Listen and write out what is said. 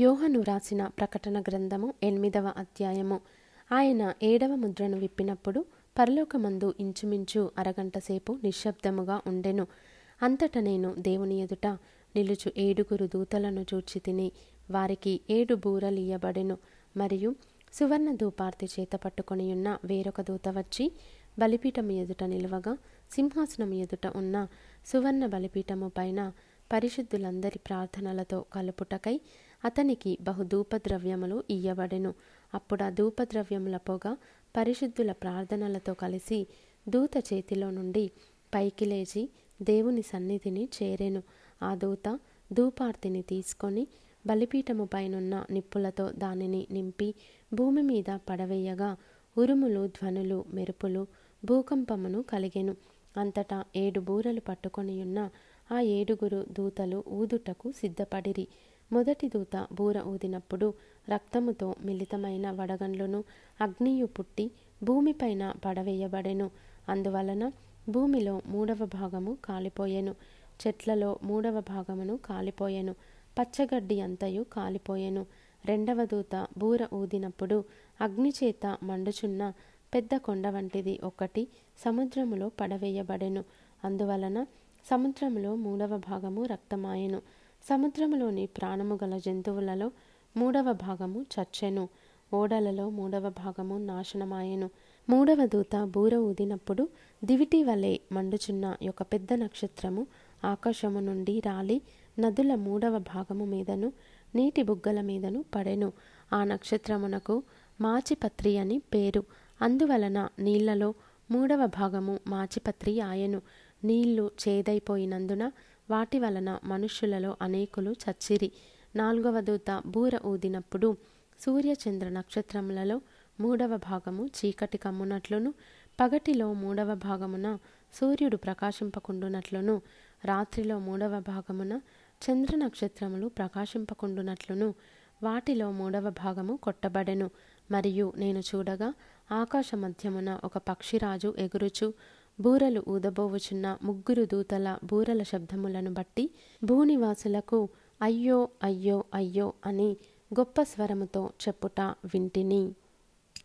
యోహను రాసిన ప్రకటన గ్రంథము ఎనిమిదవ అధ్యాయము. ఆయన ఏడవ ముద్రను విప్పినప్పుడు పరలోకమందు ఇంచుమించు అరగంట సేపు నిశ్శబ్దముగా ఉండెను. అంతట నేను దేవుని ఎదుట నిలుచు ఏడుగురు దూతలను చూచి తిని వారికి ఏడు బూరలీయబడెను మరియు సువర్ణ ధూపార్తి చేత పట్టుకొనియున్న వేరొక దూత వచ్చి బలిపీఠము ఎదుట నిలువగా సింహాసనము ఎదుట ఉన్న సువర్ణ బలిపీఠము పైన పరిశుద్ధులందరి ప్రార్థనలతో కలుపుటకై అతనికి బహు ధూపద్రవ్యములు ఇయ్యబడెను. అప్పుడు ఆ ధూపద్రవ్యముల పొగ పరిశుద్ధుల ప్రార్థనలతో కలిసి దూత చేతిలో నుండి పైకి లేచి దేవుని సన్నిధిని చేరెను. ఆ దూత ధూపార్తిని తీసుకొని బలిపీఠము పైనున్న నిప్పులతో దానిని నింపి భూమి మీద పడవేయగా ఉరుములు ధ్వనులు మెరుపులు భూకంపమును కలిగెను. అంతటా ఏడు బూరలు పట్టుకొనియున్న ఆ ఏడుగురు దూతలు ఊదుటకు సిద్ధపడిరి. మొదటి దూత బూర ఊదినప్పుడు రక్తముతో మిళితమైన వడగండ్లను అగ్నియు పుట్టి భూమిపైన పడవేయబడెను. అందువలన భూమిలో మూడవ భాగము కాలిపోయెను. చెట్లలో మూడవ భాగమును కాలిపోయెను. పచ్చగడ్డి అంతయు కాలిపోయెను. రెండవ దూత బూర ఊదినప్పుడు అగ్నిచేత మండుచున్న పెద్ద కొండ వంటిది ఒకటి సముద్రములో పడవేయబడెను. అందువలన సముద్రములో మూడవ భాగము రక్తమాయెను. సముద్రములోని ప్రాణము గల జంతువులలో మూడవ భాగము చచ్చెను. ఓడలలో మూడవ భాగము నాశనమాయెను. మూడవ దూత బూర ఊదినప్పుడు దివిటి వలె మండుచున్న ఒక పెద్ద నక్షత్రము ఆకాశము నుండి రాలి నదుల మూడవ భాగము మీదను నీటి బుగ్గల మీదను పడెను. ఆ నక్షత్రమునకు మాచిపత్రి అని పేరు. అందువలన నీళ్ళలో మూడవ భాగము మాచిపత్రి ఆయను. నీళ్ళు చేదైపోయినందున వాటి వలన మనుష్యులలో అనేకులు చచ్చిరి. నాలుగవ దూత బూర ఊదినప్పుడు సూర్యచంద్ర నక్షత్రములలో మూడవ భాగము చీకటి కమ్మునట్లును పగటిలో మూడవ భాగమున సూర్యుడు ప్రకాశింపకుండునట్లును రాత్రిలో మూడవ భాగమున చంద్ర నక్షత్రములు ప్రకాశింపకుండునట్లును వాటిలో మూడవ భాగము కొట్టబడెను. మరియు నేను చూడగా ఆకాశ మధ్యమున ఒక పక్షిరాజు ఎగురుచు బూరలు ఊదబోవుచున్న ముగ్గురు దూతల బూరల శబ్దములను బట్టి భూనివాసులకు అయ్యో అయ్యో అయ్యో అని గొప్ప స్వరముతో చెప్పుట వింటిని.